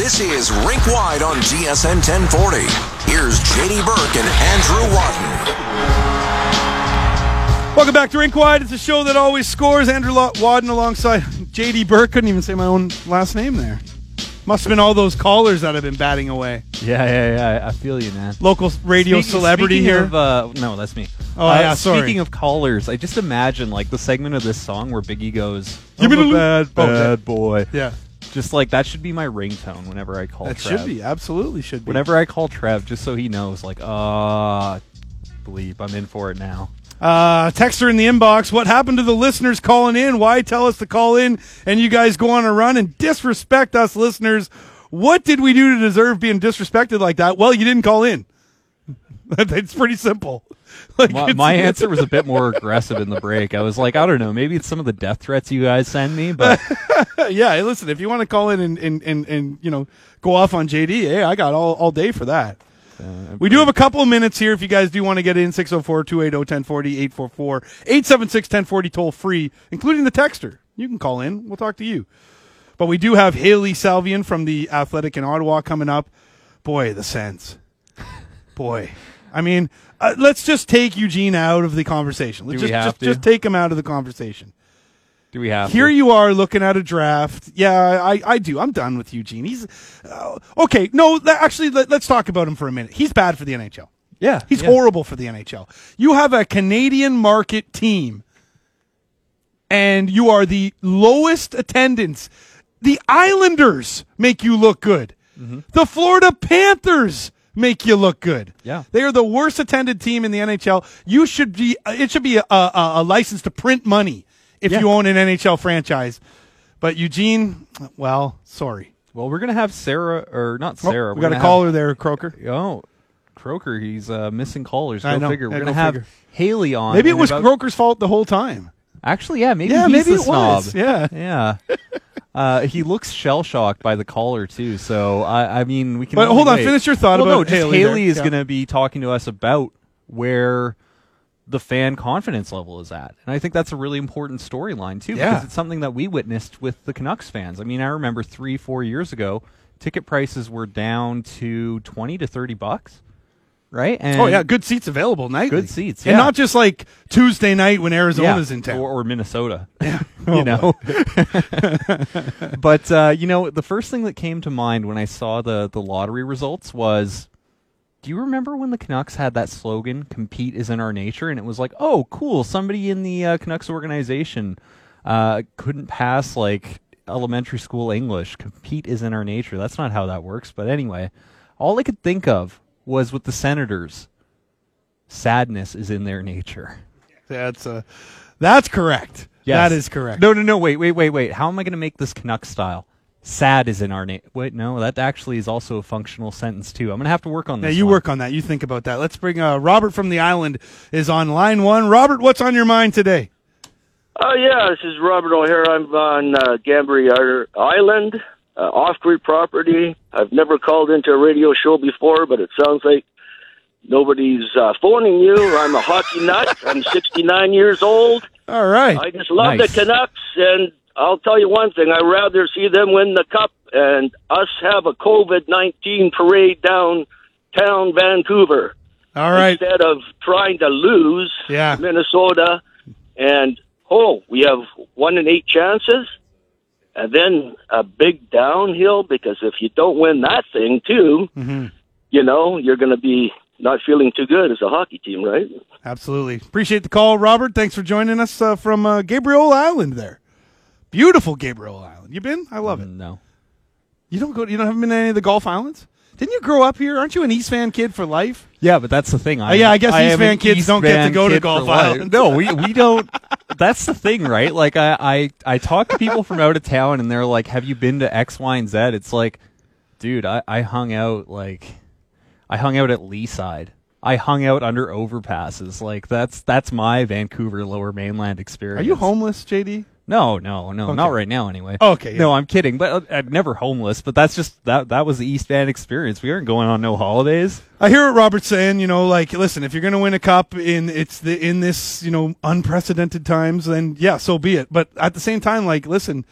This is Rink Wide on TSN 1040. Here's JD Burke and Andrew Wadden. Welcome back to Rink Wide. It's a show that always scores. Andrew Lo- Wadden alongside JD Burke. Couldn't even say my own last name there. Must have been all those callers that have been batting away. Yeah, yeah, yeah. I feel you, man. Local radio Speaking- celebrity speaking here. Of, uh, no, that's me. Oh, Uh, yeah, sorry. Speaking of callers, I just imagine like the segment of this song where Biggie goes, Give "I'm me a the- bad, Oh, bad boy." yeah, Just like that should be my ringtone whenever I call. that Trev. should be. Absolutely should be. Whenever I call Trev, just so he knows, like, ah, bleep, I'm in for it now. Uh, texter in the inbox. What happened to the listeners calling in? Why tell us to call in and you guys go on a run and disrespect us listeners? What did we do to deserve being disrespected like that? Well, you didn't call in. it's pretty simple. Like, My, my answer was a bit more aggressive in the break. I was like, I don't know, maybe it's some of the death threats you guys send me, but yeah, hey, listen, if you want to call in and, and, and, and you know go off on JD, hey, I got all, all day for that. Uh, we do have a couple of minutes here if you guys do want to get in 604-280-1040 844-876-1040 toll free, including the texter. You can call in. We'll talk to you. But we do have Hailey Salvian from the Athletic in Ottawa coming up. Boy, the Sens. Boy. I mean, uh, let's just take Eugene out of the conversation. Let's Do we just, have just, to? just take him out of the conversation. do we have Here to? you are looking at a draft. Yeah, I, I do. I'm done with Eugene. He's uh, okay. No, th- actually, let, us talk about him for a minute. He's bad for the NHL. Yeah, He's yeah. horrible for the NHL. You have a Canadian market team, and you are the lowest attendance. The Islanders make you look good. Mm-hmm. The Florida Panthers make you look good. Yeah. they are the worst attended team in the NHL. You should be. It should be a, a, a license to print money if Yeah. you own an NHL franchise. But Eugene, well, sorry. Well, we're gonna have Sarah, or not Oh, Sarah. we we're got a caller there, Croker. Oh, Croker, he's uh, missing callers. Go I know. figure. We're go gonna have figure. Hailey on. Maybe it was about- Croker's fault the whole time. Actually, yeah, maybe Yeah, maybe it snob. was. Yeah. yeah. Uh, he looks shell shocked by the caller too. So I, I mean, we can. But hold on, wait. finish your thought well, about no, just Hailey Hailey, is Yeah. going to be talking to us about where the fan confidence level is at, and I think that's a really important storyline too, Yeah. because it's something that we witnessed with the Canucks fans. I mean, I remember three, four years ago, ticket prices were down to twenty to thirty bucks, right? And Oh yeah, good seats available nightly. Good seats, and not just like Tuesday night when Arizona's Yeah, in town. or, or Minnesota. Oh, you know. but uh, you know, the first thing that came to mind when I saw the the lottery results was, do you remember when the Canucks had that slogan "Compete is in our nature"? And it was like, oh, cool, somebody in the uh, Canucks organization uh, couldn't pass like elementary school English. Compete is in our nature. That's not how that works. But anyway, all I could think of was with the Senators. Sadness is in their nature. That's uh, that's correct. Yes. That is correct. No, no, no. Wait, wait, wait, wait. How am I going to make this Canuck style? Sad is in our name. Wait, no, that actually is also a functional sentence too. I'm going to have to work on Yeah, this. you one. work on that. You think about that. Let's bring uh, Robert from the island is on line one. Robert, what's on your mind today? Oh yeah, this is Robert O'Hare. I'm on uh, Gambier Island, uh, off-grid property. I've never called into a radio show before, but it sounds like nobody's uh, phoning you. I'm a hockey nut. I'm 69 years old. All right. I just love Nice. the Canucks, and I'll tell you one thing: I'd rather see them win the cup and us have a COVID-19 parade downtown Vancouver All right. instead of trying to lose Yeah. Minnesota and oh, we have one in eight chances, and then a big downhill because if you don't win that thing too, Mm-hmm. you know you're going to be not feeling too good as a hockey team, right? Absolutely. Appreciate the call, Robert. Thanks for joining us uh, from uh, Gabriel Island there. Beautiful Gabriel Island. You been? I love it. No. You don't go. You don't haven't been to any of the Gulf Islands. Didn't you grow up here? Aren't you an East Van kid for life? Yeah, but that's the thing. I, Uh, yeah, I guess East am Van kids East don't get to go to kid Gulf for. Island. No, we we don't. That's the thing, right? Like I, I I talk to people from out of town, and they're like, "Have you been to X, Y, and Z?" It's like, dude, I I hung out like, I hung out at Leaside. I hung out under overpasses. Like that's that's my Vancouver Lower Mainland experience. Are you homeless, JD? No, no, no, Okay. not right now. Anyway. Okay, yeah. No, I'm kidding. But uh, I'm never homeless. But that's just that. That was the East Van experience. We aren't going on no holidays. I hear what Robert's saying. You know, like, listen, if you're going to win a cup in it's the in this you know unprecedented times, then yeah, so be it. But at the same time, like, listen,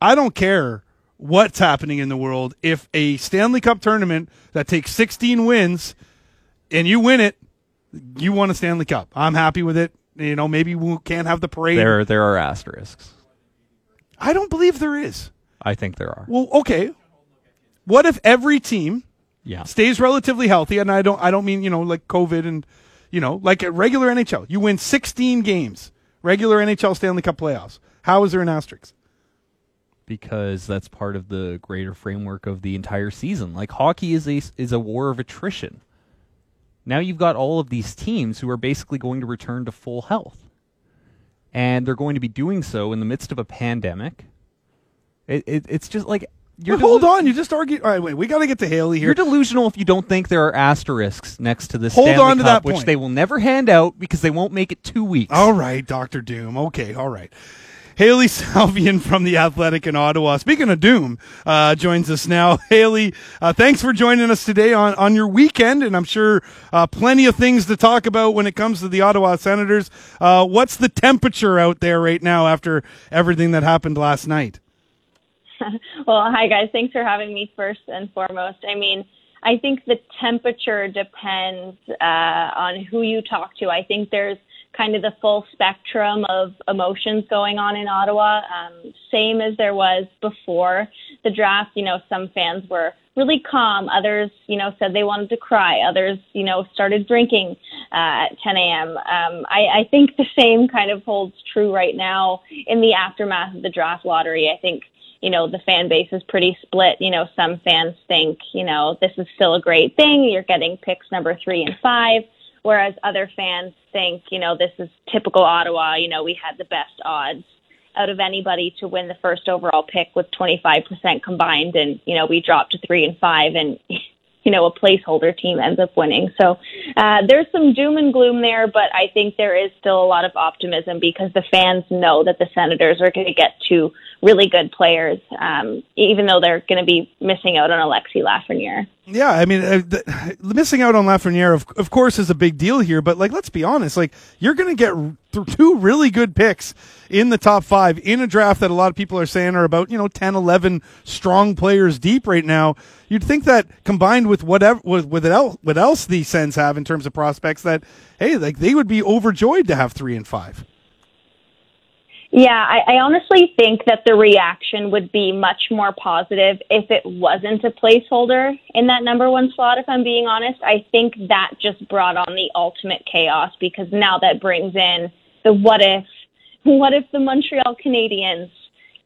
I don't care what's happening in the world if a Stanley Cup tournament that takes 16 wins and you win it, you won a Stanley Cup. I'm happy with it. You know, maybe we can't have the parade. There, there are asterisks. I don't believe there is. I think there are. Well, okay. What if every team Yeah. stays relatively healthy? And I don't, I don't mean you know like COVID and you know like a regular NHL. You win 16 games, regular NHL Stanley Cup playoffs. How is there an asterisk? because that's part of the greater framework of the entire season. Like hockey is a is a war of attrition. Now you've got all of these teams who are basically going to return to full health. And they're going to be doing so in the midst of a pandemic. It, it it's just like you're Well, hold on, you just argued. All right, wait. We got to get to Haley here. You're delusional if you don't think there are asterisks next to this Hold Stanley on to Cup, that which they will never hand out because they won't make it two weeks. All right, Doctor Doom. Okay, all right. Hailey Salvian from the Athletic in Ottawa. Speaking of Doom, uh, joins us now. Hailey, uh, thanks for joining us today on, on your weekend, and I'm sure uh, plenty of things to talk about when it comes to the Ottawa Senators. Uh, what's the temperature out there right now after everything that happened last night? Well, hi guys. Thanks for having me first and foremost. I mean, I think the temperature depends uh, on who you talk to. I think there's kind of the full spectrum of emotions going on in Ottawa, um, same as there was before the draft. You know, some fans were really calm. Others, you know, said they wanted to cry. Others, you know, started drinking uh, at 10 a.m. Um, I, I think the same kind of holds true right now in the aftermath of the draft lottery. I think you know, the fan base is pretty split. You know, some fans think, you know, this is still a great thing. You're getting picks number three and five. Whereas other fans think, you know, this is typical Ottawa. You know, we had the best odds out of anybody to win the first overall pick with 25% combined. And, you know, we dropped to three and five and, you know, a placeholder team ends up winning. So uh, there's some doom and gloom there, but I think there is still a lot of optimism because the fans know that the Senators are going to get two really good players, um, even though they're going to be missing out on Alexi Lafreniere. Yeah, I mean, uh, the, missing out on Lafreniere, of, of course, is a big deal here. But like, let's be honest, like you're going to get th- two really good picks in the top five in a draft that a lot of people are saying are about you know 10, 11 strong players deep right now. You'd think that combined with whatever with with el- what else these Sens have in terms of prospects, that hey, like they would be overjoyed to have three and five. Yeah, I, I honestly think that the reaction would be much more positive if it wasn't a placeholder in that number one slot, if I'm being honest. I think that just brought on the ultimate chaos because now that brings in the what if. What if the Montreal Canadiens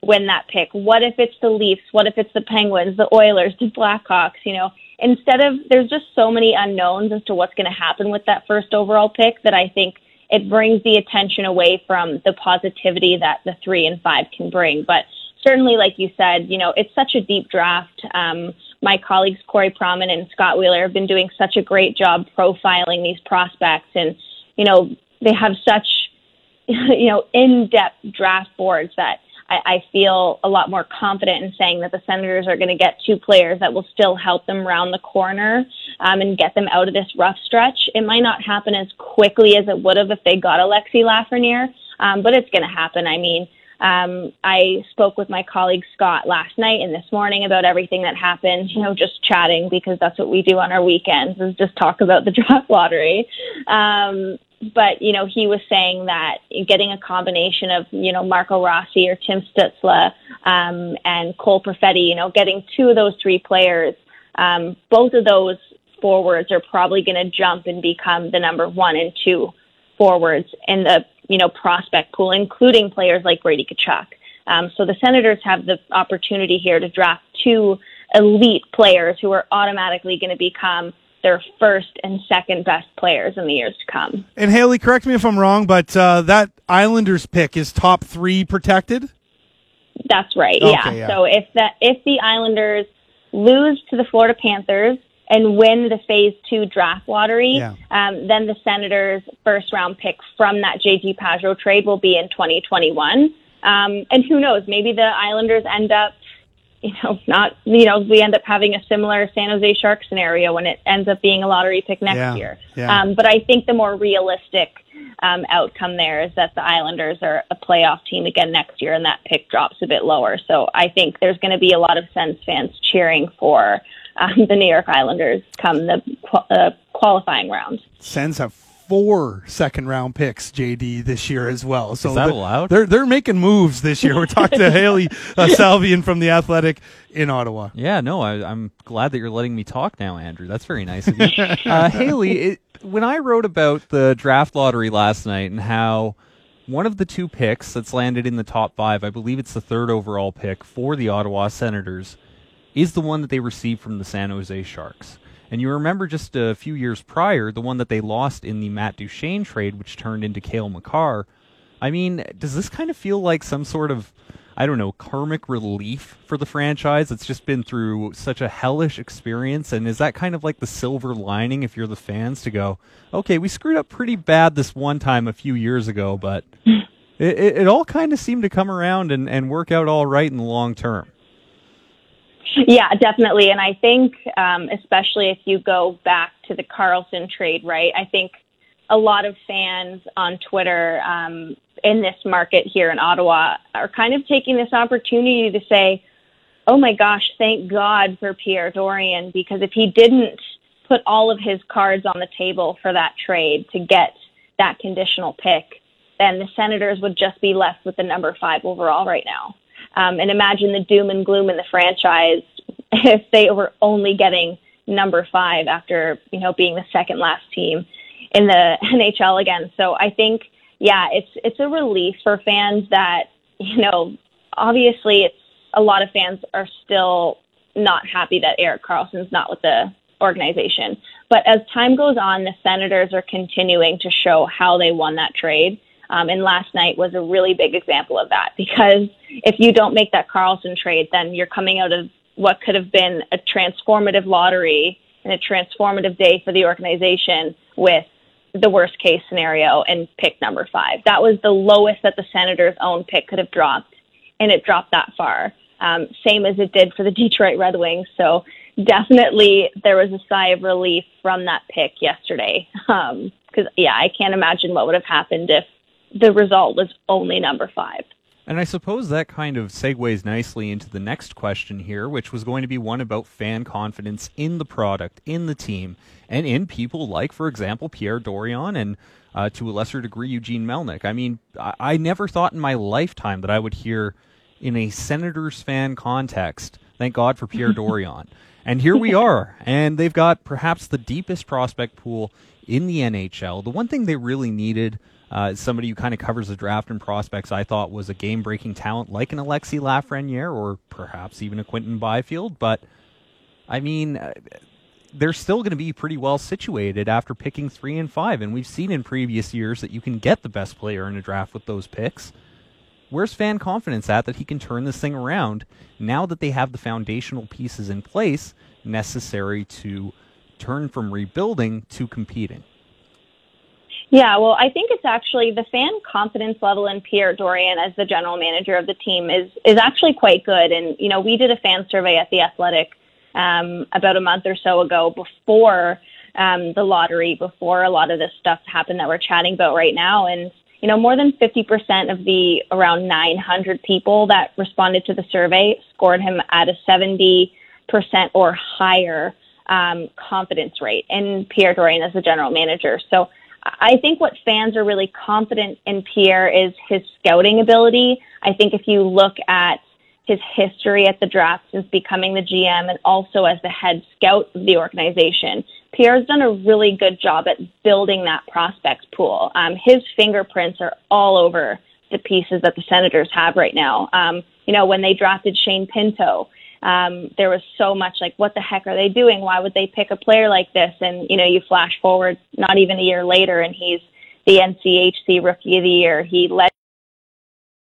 win that pick? What if it's the Leafs? What if it's the Penguins, the Oilers, the Blackhawks? You know, instead of, there's just so many unknowns as to what's going to happen with that first overall pick that I think it brings the attention away from the positivity that the three and five can bring. But certainly, like you said, you know, it's such a deep draft. Um, my colleagues Corey Pronman and Scott Wheeler have been doing such a great job profiling these prospects, and you know, they have such you know in-depth draft boards that I, I feel a lot more confident in saying that the Senators are going to get two players that will still help them round the corner um, and get them out of this rough stretch. It might not happen as quickly as it would have if they got Alexi Lafreniere, um, but it's going to happen. I mean, um, I spoke with my colleague Scott last night and this morning about everything that happened, you know, just chatting because that's what we do on our weekends is just talk about the draft lottery. Um, but you know he was saying that getting a combination of you know Marco Rossi or Tim Stützle um, and Cole Perfetti, you know, getting two of those three players, um, both of those forwards are probably going to jump and become the number one and two forwards in the you know prospect pool, including players like Brady Tkachuk. Um, so the Senators have the opportunity here to draft two elite players who are automatically going to become their first and second best players in the years to come. And Hailey, correct me if I'm wrong, but uh, that Islanders pick is top three protected. That's right. Okay, yeah. yeah. So if that if the Islanders lose to the Florida Panthers and win the Phase Two draft lottery, Yeah. um, then the Senators' first round pick from that JG Pageau trade will be in 2021. Um, and who knows? Maybe the Islanders end up, you know, not you know, we end up having a similar San Jose Shark scenario when it ends up being a lottery pick next Yeah, year. yeah. Um, but I think the more realistic um, outcome there is that the Islanders are a playoff team again next year, and that pick drops a bit lower. So I think there's going to be a lot of Sens fans cheering for um, the New York Islanders come the uh, qualifying round. Sens have four second round picks, JD, this year as well. So Is that they're, allowed? They're they're making moves this year. We're talking to Hailey uh, Salvian from the Athletic in Ottawa. Yeah, no, I, I'm glad that you're letting me talk now, Andrew. That's very nice of you. uh, Hailey, it, when I wrote about the draft lottery last night and how one of the two picks that's landed in the top five, I believe it's the third overall pick for the Ottawa Senators, is the one that they received from the San Jose Sharks. And you remember just a few years prior, the one that they lost in the Matt Duchene trade, which turned into Cale Makar. I mean, does this kind of feel like some sort of, I don't know, karmic relief for the franchise? It's just been through such a hellish experience. And is that kind of like the silver lining if you're the fans to go, okay, we screwed up pretty bad this one time a few years ago, but it, it, it all kind of seemed to come around and, and work out all right in the long term? Yeah, definitely. And I think, um, especially if you go back to the Karlsson trade, right? I think a lot of fans on Twitter um, in this market here in Ottawa are kind of taking this opportunity to say, oh my gosh, thank God for Pierre Dorion, because if he didn't put all of his cards on the table for that trade to get that conditional pick, then the Senators would just be left with the number five overall right now. Um, and imagine the doom and gloom in the franchise if they were only getting number five after you know being the second last team in the NHL again. So I think yeah, it's it's a relief for fans that you know obviously it's a lot of fans are still not happy that Erik Karlsson's not with the organization. But as time goes on, the Senators are continuing to show how they won that trade. Um, and last night was a really big example of that because if you don't make that Karlsson trade, then you're coming out of what could have been a transformative lottery and a transformative day for the organization with the worst case scenario and pick number five. That was the lowest that the Senators' own pick could have dropped, and it dropped that far. Um, same as it did for the Detroit Red Wings. So definitely there was a sigh of relief from that pick yesterday. Because, um, yeah, I can't imagine what would have happened if the result was only number five. And I suppose that kind of segues nicely into the next question here, which was going to be one about fan confidence in the product, in the team, and in people like, for example, Pierre Dorion and uh, to a lesser degree Eugene Melnyk. I mean, I-, I never thought in my lifetime that I would hear in a Senators fan context, thank God for Pierre Dorion. And here we are, and they've got perhaps the deepest prospect pool in the NHL. The one thing they really needed uh, somebody who kind of covers the draft and prospects, I thought was a game breaking talent like an Alexi Lafreniere or perhaps even a Quinton Byfield. But I mean, uh, they're still going to be pretty well situated after picking three and five. And we've seen in previous years that you can get the best player in a draft with those picks. Where's fan confidence at that he can turn this thing around now that they have the foundational pieces in place necessary to turn from rebuilding to competing? Yeah, well, I think it's actually the fan confidence level in Pierre Dorion as the general manager of the team is is actually quite good. And you know, we did a fan survey at the Athletic um, about a month or so ago before um, the lottery, before a lot of this stuff happened that we're chatting about right now. And you know, more than 50% of the around 900 people that responded to the survey scored him at a 70% or higher um, confidence rate in Pierre Dorion as the general manager. So I think what fans are really confident in Pierre is his scouting ability. I think if you look at his history at the draft since becoming the GM and also as the head scout of the organization, Pierre's done a really good job at building that prospect pool. Um, his fingerprints are all over the pieces that the Senators have right now. Um, you know, when they drafted Shane Pinto, um, there was so much like, what the heck are they doing? Why would they pick a player like this? And, you know, you flash forward not even a year later and he's the NCHC Rookie of the Year. He led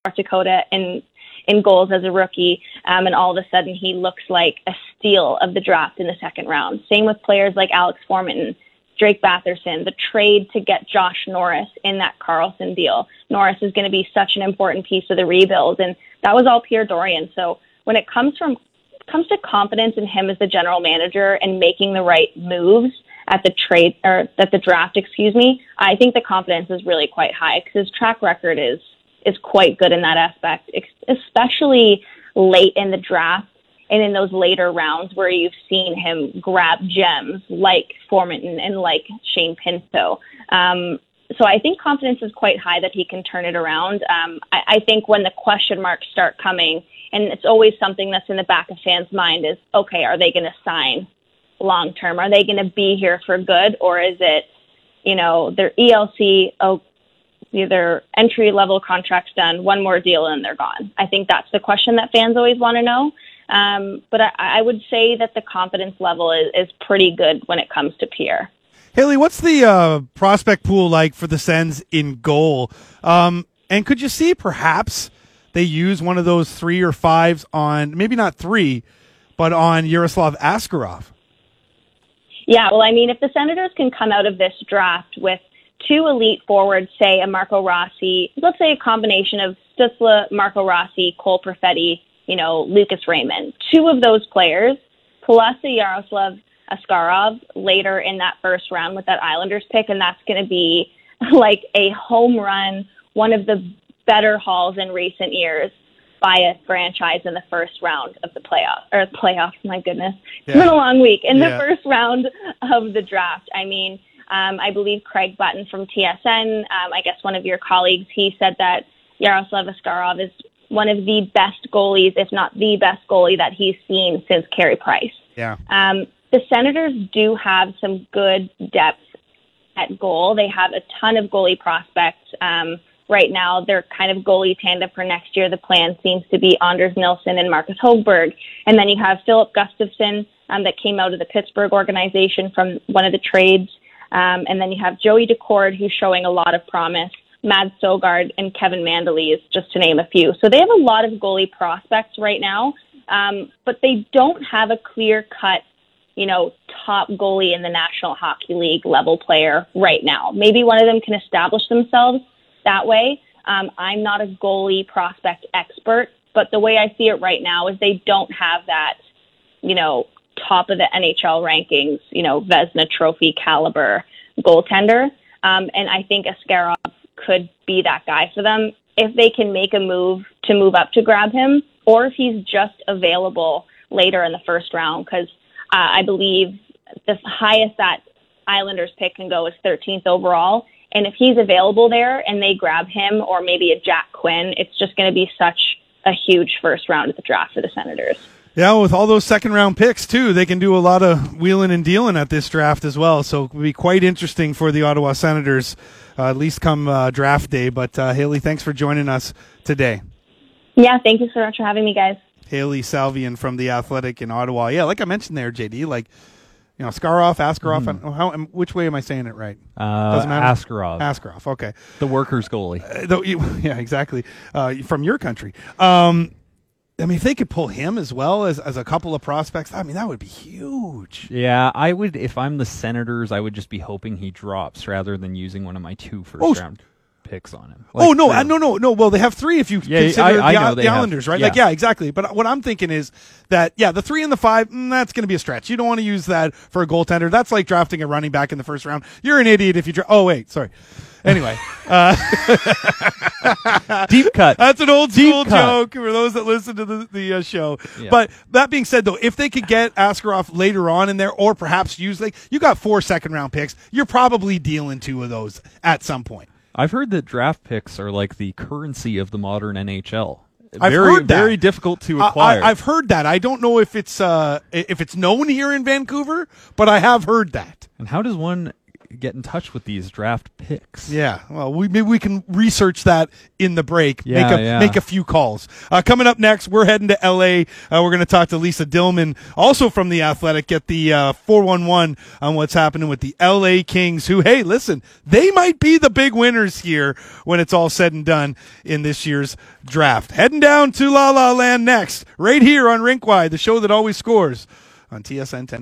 North Dakota in in goals as a rookie, um, and all of a sudden he looks like a steal of the draft in the second round. Same with players like Alex Formenton, Drake Batherson, the trade to get Josh Norris in that Karlsson deal. Norris is going to be such an important piece of the rebuild, and that was all Pierre Dorion. So when it comes from comes to confidence in him as the general manager and making the right moves, at the trade or at the draft, excuse me, I think the confidence is really quite high because his track record is is quite good in that aspect, especially late in the draft and in those later rounds where you've seen him grab gems like Formenton and like Shane Pinto. Um, so I think confidence is quite high that he can turn it around. Um, I, I think when the question marks start coming, and it's always something that's in the back of fans' mind is, okay, are they going to sign long term? Are they going to be here for good, or is it, you know, their ELC? Oh, their entry level contracts done, one more deal, and they're gone. I think that's the question that fans always want to know. Um, but I, I would say that the confidence level is, is pretty good when it comes to Pierre. Hailey, what's the uh, prospect pool like for the Sens in goal? Um, and could you see perhaps they use one of those three or fives on maybe not three, but on Yaroslav Askarov? Yeah, well, I mean, if the Senators can come out of this draft with two elite forwards, say a Marco Rossi, let's say a combination of Stützle, Marco Rossi, Cole Perfetti, you know, Lucas Raymond, two of those players, plus a Yaroslav Askarov later in that first round with that Islanders pick, and that's going to be like a home run, one of the better hauls in recent years by a franchise in the first round of the playoff or playoffs. My goodness, it's been a long week in the first round of the draft. I mean, um, I believe Craig Button from TSN, um, I guess one of your colleagues, he said that Yaroslav Askarov is one of the best goalies, if not the best goalie that he's seen since Carey Price. Yeah. Um, the Senators do have some good depth at goal. They have a ton of goalie prospects. Um, right now, their kind of goalie tandem for next year, the plan seems to be Anders Nilsson and Marcus Hogberg. And then you have Filip Gustavsson um, that came out of the Pittsburgh organization from one of the trades. Um, and then you have Joey Daccord, who's showing a lot of promise. Mads Søgaard and Kevin Mandolese, just to name a few. So they have a lot of goalie prospects right now, um, but they don't have a clear cut you know, top goalie in the National Hockey League level player right now. Maybe one of them can establish themselves that way. Um, I'm not a goalie prospect expert, but the way I see it right now is they don't have that, you know, top of the NHL rankings, you know, Vezina Trophy caliber goaltender. Um, and I think Askarov could be that guy for them if they can make a move to move up to grab him, or if he's just available later in the first round because uh, I believe the highest that Islanders pick can go is 13th overall. And if he's available there and they grab him or maybe a Jack Quinn, it's just going to be such a huge first round of the draft for the Senators. Yeah, with all those second round picks too, they can do a lot of wheeling and dealing at this draft as well. So it will be quite interesting for the Ottawa Senators, uh, at least come uh, draft day. But uh, Hailey, thanks for joining us today. Yeah, thank you so much for having me, guys. Hailey Salvian from the Athletic in Ottawa. Yeah, like I mentioned there, JD, like you know, Skaroff, Askarov. and How, which way am I saying it right? Uh, Doesn't matter. Askarov, Askarov. Okay. the workers' goalie. Uh, though yeah, exactly. Uh, from your country. Um, I mean, if they could pull him as well as, as a couple of prospects, I mean, that would be huge. Yeah, I would. If I'm the Senators, I would just be hoping he drops rather than using one of my two first Oh, round picks on him. oh no, for- uh, no, no, no. Well, they have three if you Yeah, consider I- I the, the Islanders, right? yeah. Like, yeah, exactly. But what I'm thinking is that yeah, the three and the five, mm, that's going to be a stretch. You don't want to use that for a goaltender. That's like drafting a running back in the first round. You're an idiot if you. Dra- oh wait, sorry. Anyway, uh, deep cut. That's an old school cut. joke for those that listen to the, the uh, show. Yeah. But that being said, though, if they could get Askarov later on in there, or perhaps use like you got four second round picks, you're probably dealing two of those at some point. I've heard that draft picks are like the currency of the modern NHL. I've very, heard that. very difficult to acquire. I, have heard that. I don't know if it's uh, if it's known here in Vancouver, but I have heard that. and how does one get in touch with these draft picks? Yeah, well, we maybe we can research that in the break. Yeah, make a yeah. make a few calls. Uh, coming up next, we're heading to L.A. Uh, we're going to talk to Lisa Dillman, also from the Athletic, get the four one one on what's happening with the L.A. Kings. Who, hey, listen, they might be the big winners here when it's all said and done in this year's draft. Heading down to La La Land next, right here on Rinkwide, the show that always scores on TSN ten.